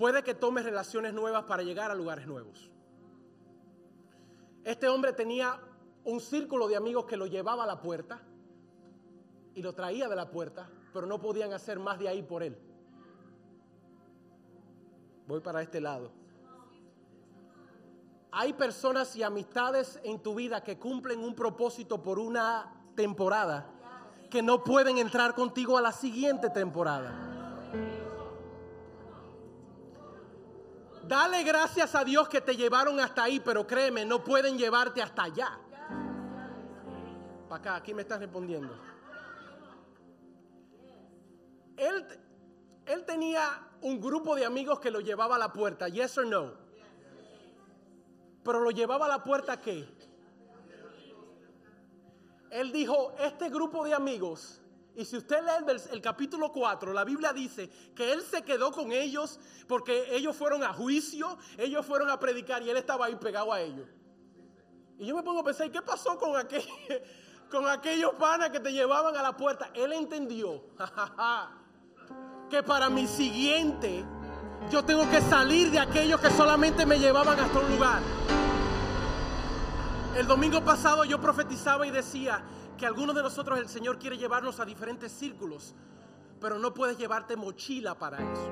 Speaker 1: Puede que tome relaciones nuevas para llegar a lugares nuevos. Este hombre tenía un círculo de amigos que lo llevaba a la puerta y lo traía de la puerta pero no podían hacer más de ahí por él. Voy para este lado. Hay personas y amistades en tu vida que cumplen un propósito por una temporada que no pueden entrar contigo a la siguiente temporada. Dale gracias a Dios que te llevaron hasta ahí, pero créeme, no pueden llevarte hasta allá. Para acá, aquí me estás respondiendo él, él tenía un grupo de amigos que lo llevaba a la puerta, yes or no. Pero lo llevaba a la puerta qué? Él dijo, este grupo de amigos, y si usted lee el, capítulo 4, la Biblia dice que él se quedó con ellos porque ellos fueron a juicio, ellos fueron a predicar y él estaba ahí pegado a ellos. Y yo me pongo a pensar, ¿qué pasó con, con aquellos panas que te llevaban a la puerta? Él entendió, que para mi siguiente yo tengo que salir de aquellos que solamente me llevaban hasta un lugar. El domingo pasado yo profetizaba y decía que algunos de nosotros el Señor quiere llevarnos a diferentes círculos, pero no puedes llevarte mochila para eso.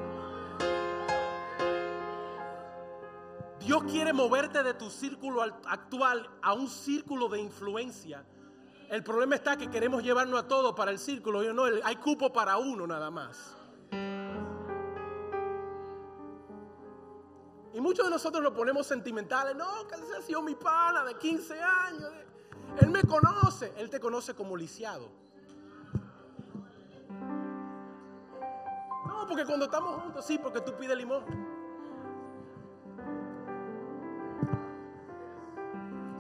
Speaker 1: Dios quiere moverte de tu círculo actual a un círculo de influencia. El problema está que queremos llevarnos a todo para el círculo. Yo no, hay cupo para uno nada más. Y muchos de nosotros nos ponemos sentimentales. No, que ese ha sido mi pana de 15 años. Él me conoce. Él te conoce como lisiado. No, porque cuando estamos juntos, sí, porque tú pides limón.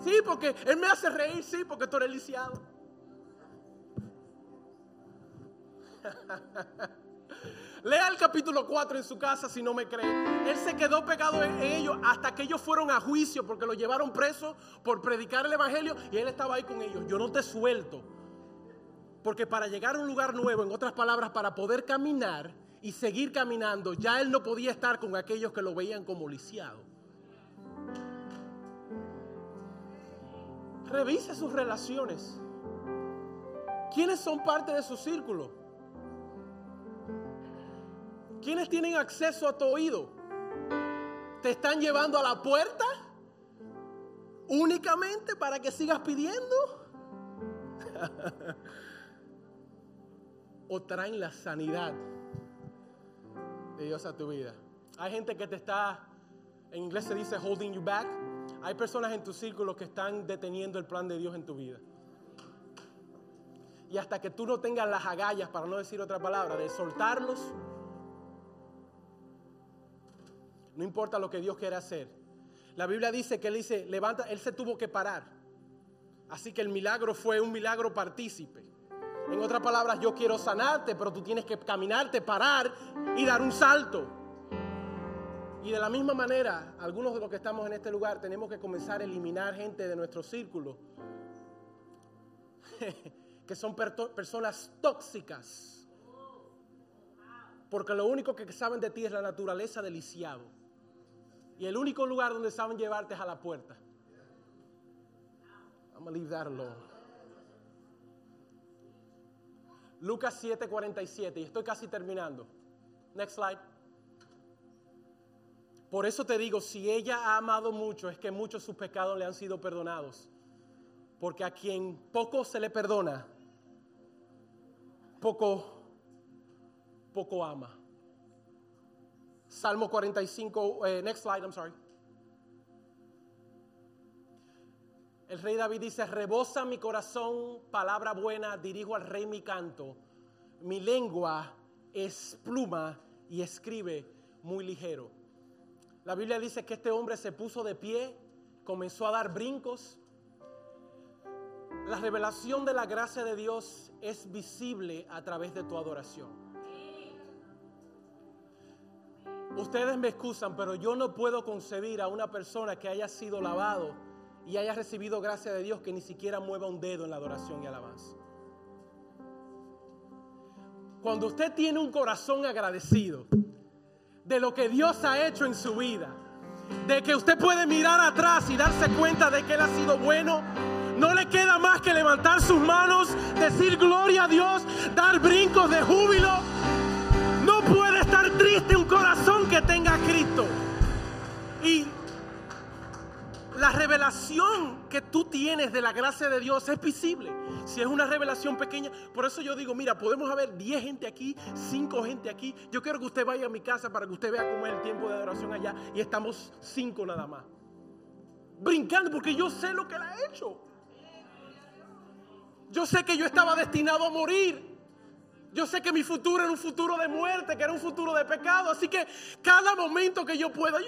Speaker 1: Sí, porque Él me hace reír, sí, porque tú eres lisiado. Lea el capítulo 4 en su casa si no me cree. Él se quedó pegado en ellos hasta que ellos fueron a juicio porque lo llevaron preso por predicar el evangelio y él estaba ahí con ellos. Yo no te suelto. Porque para llegar a un lugar nuevo, en otras palabras, para poder caminar y seguir caminando, ya él no podía estar con aquellos que lo veían como lisiado. Revise sus relaciones. ¿Quiénes son parte de su círculo? ¿Quiénes tienen acceso a tu oído? ¿Te están llevando a la puerta únicamente para que sigas pidiendo? ¿O traen la sanidad de Dios a tu vida? Hay gente que te está, en inglés se dice holding you back. Hay personas en tu círculo que están deteniendo el plan de Dios en tu vida. Y hasta que tú no tengas las agallas, para no decir otra palabra, de soltarlos, No importa lo que Dios quiera hacer. La Biblia dice que él dice, levanta, él se tuvo que parar. Así que el milagro fue un milagro partícipe. En otras palabras, yo quiero sanarte, pero tú tienes que caminarte, parar y dar un salto. Y de la misma manera, algunos de los que estamos en este lugar tenemos que comenzar a eliminar gente de nuestro círculo, que son personas tóxicas, porque lo único que saben de ti es la naturaleza del lisiado. Y el único lugar donde saben llevarte es a la puerta. Vamos a leave that Lucas 7:47, y estoy casi terminando. Next slide. Por eso te digo, si ella ha amado mucho, es que muchos sus pecados le han sido perdonados. Porque a quien poco se le perdona, poco, poco ama. Salmo 45, eh, next slide, I'm sorry. El rey David dice, rebosa mi corazón, palabra buena, dirijo al rey mi canto. Mi lengua es pluma y escribe muy ligero. La Biblia dice que este hombre se puso de pie, comenzó a dar brincos. La revelación de la gracia de Dios es visible a través de tu adoración. Ustedes me excusan, pero yo no puedo concebir a una persona que haya sido lavado y haya recibido gracia de Dios que ni siquiera mueva un dedo en la adoración y alabanza. Cuando usted tiene un corazón agradecido de lo que Dios ha hecho en su vida, de que usted puede mirar atrás y darse cuenta de que Él ha sido bueno, no le queda más que levantar sus manos, decir gloria a Dios, dar brincos de júbilo. No puede estar triste un corazón tenga a Cristo. Y la revelación que tú tienes de la gracia de Dios es visible. Si es una revelación pequeña, por eso yo digo, mira, podemos haber 10 gente aquí, 5 gente aquí. Yo quiero que usted vaya a mi casa para que usted vea cómo es el tiempo de adoración allá y estamos 5 nada más. Brincando porque yo sé lo que él ha hecho. Yo sé que yo estaba destinado a morir. Yo sé que mi futuro era un futuro de muerte, que era un futuro de pecado. Así que cada momento que yo pueda,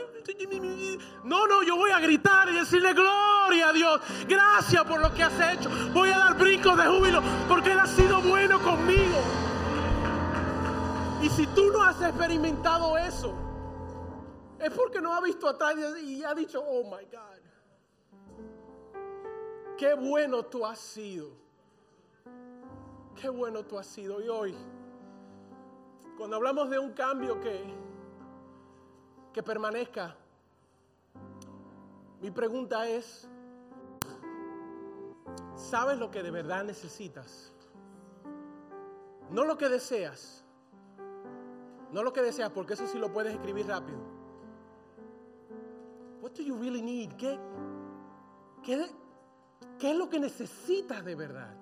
Speaker 1: no, no, yo voy a gritar y decirle gloria a Dios. Gracias por lo que has hecho. Voy a dar brincos de júbilo porque Él ha sido bueno conmigo. Y si tú no has experimentado eso, es porque no has visto atrás y ha dicho, oh my God, qué bueno tú has sido. Qué bueno tú has sido. Y hoy, cuando hablamos de un cambio que, que permanezca, mi pregunta es, ¿sabes lo que de verdad necesitas? No lo que deseas. No lo que deseas, porque eso sí lo puedes escribir rápido. What do you really need? ¿Qué, es lo que necesitas de verdad?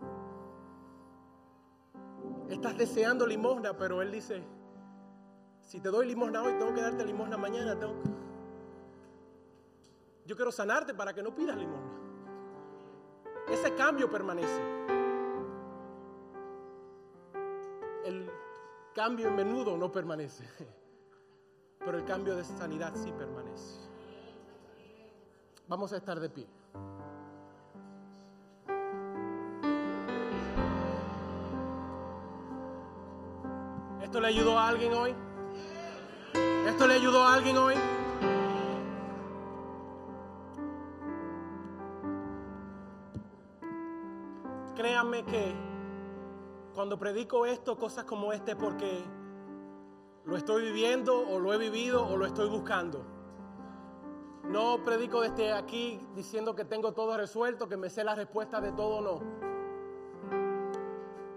Speaker 1: Estás deseando limosna, pero Él dice, si te doy limosna hoy, tengo que darte limosna mañana. Yo quiero sanarte para que no pidas limosna. Ese cambio permanece. El cambio en menudo no permanece, pero el cambio de sanidad sí permanece. Vamos a estar de pie. ¿Esto le ayudó a alguien hoy? ¿Esto le ayudó a alguien hoy? Créanme que cuando predico esto, cosas como este, porque lo estoy viviendo o lo he vivido o lo estoy buscando. No predico desde aquí diciendo que tengo todo resuelto, que me sé la respuesta de todo, no.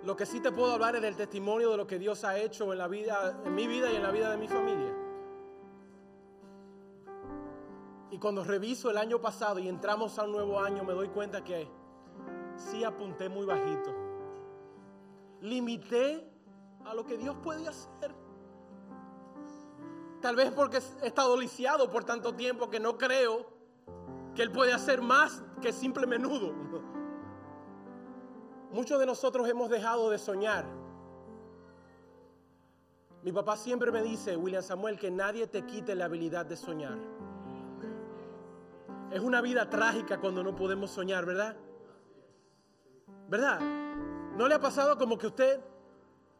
Speaker 1: Lo que sí te puedo hablar es del testimonio de lo que Dios ha hecho en la vida, en mi vida y en la vida de mi familia. Y cuando reviso el año pasado y entramos a un nuevo año, me doy cuenta que sí apunté muy bajito. Limité a lo que Dios puede hacer. Tal vez porque he estado lisiado por tanto tiempo que no creo que Él puede hacer más que simple menudo. Muchos de nosotros hemos dejado de soñar. Mi papá siempre me dice, William Samuel, que nadie te quite la habilidad de soñar. Es una vida trágica cuando no podemos soñar, ¿verdad? ¿Verdad? ¿No le ha pasado como que usted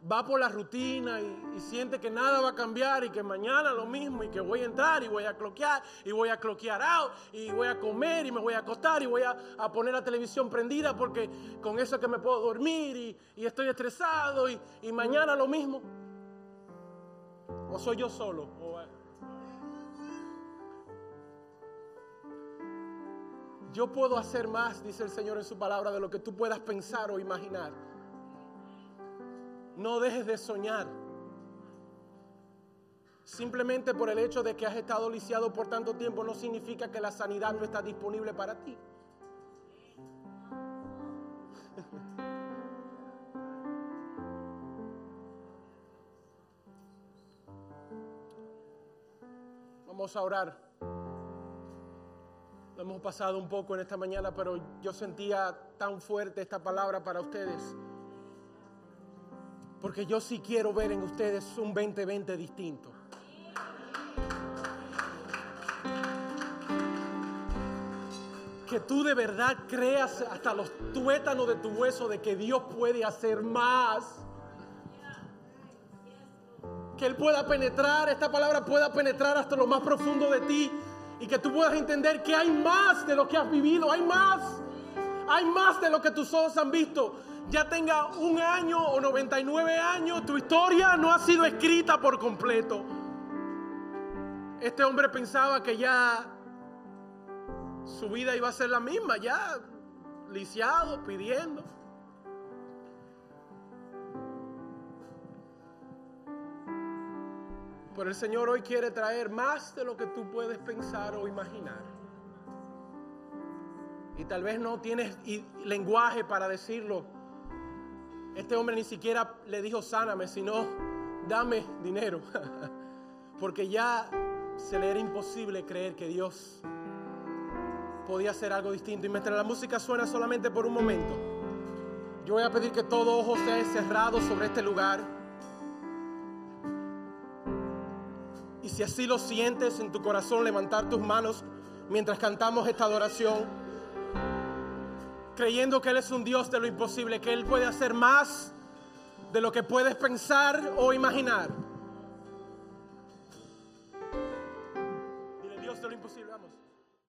Speaker 1: va por la rutina y, siente que nada va a cambiar y que mañana lo mismo y que voy a entrar y voy a cloquear y voy a cloquear out y voy a comer y me voy a acostar y voy a, poner la televisión prendida porque con eso es que me puedo dormir y, estoy estresado y, y, mañana lo mismo. ¿O soy yo solo? Eh. yo puedo hacer más, dice el Señor en su palabra, de lo que tú puedas pensar o imaginar. No dejes de soñar. Simplemente por el hecho de que has estado lisiado por tanto tiempo no significa que la sanidad no está disponible para ti. Vamos a orar. Lo hemos pasado un poco en esta mañana, pero yo sentía tan fuerte esta palabra para ustedes. Porque yo sí quiero ver en ustedes un 2020 distinto. que tú de verdad creas hasta los tuétanos de tu hueso de que Dios puede hacer más. Que Él pueda penetrar, esta palabra pueda penetrar hasta lo más profundo de ti y que tú puedas entender que hay más de lo que has vivido, hay más, hay más de lo que tus ojos han visto. Ya tenga un año o 99 años, tu historia no ha sido escrita por completo. Este hombre pensaba que ya su vida iba a ser la misma, ya lisiado, pidiendo. Pero el Señor hoy quiere traer más de lo que tú puedes pensar o imaginar. Y tal vez no tienes lenguaje para decirlo. Este hombre ni siquiera le dijo sáname, sino dame dinero. Porque ya se le era imposible creer que Dios podía hacer algo distinto. Y mientras la música suena solamente por un momento, yo voy a pedir que todo ojo sea cerrado sobre este lugar. Y si así lo sientes en tu corazón, levantar tus manos mientras cantamos esta adoración, creyendo que Él es un Dios de lo imposible, que Él puede hacer más de lo que puedes pensar o imaginar. Dile Dios de lo imposible, vamos.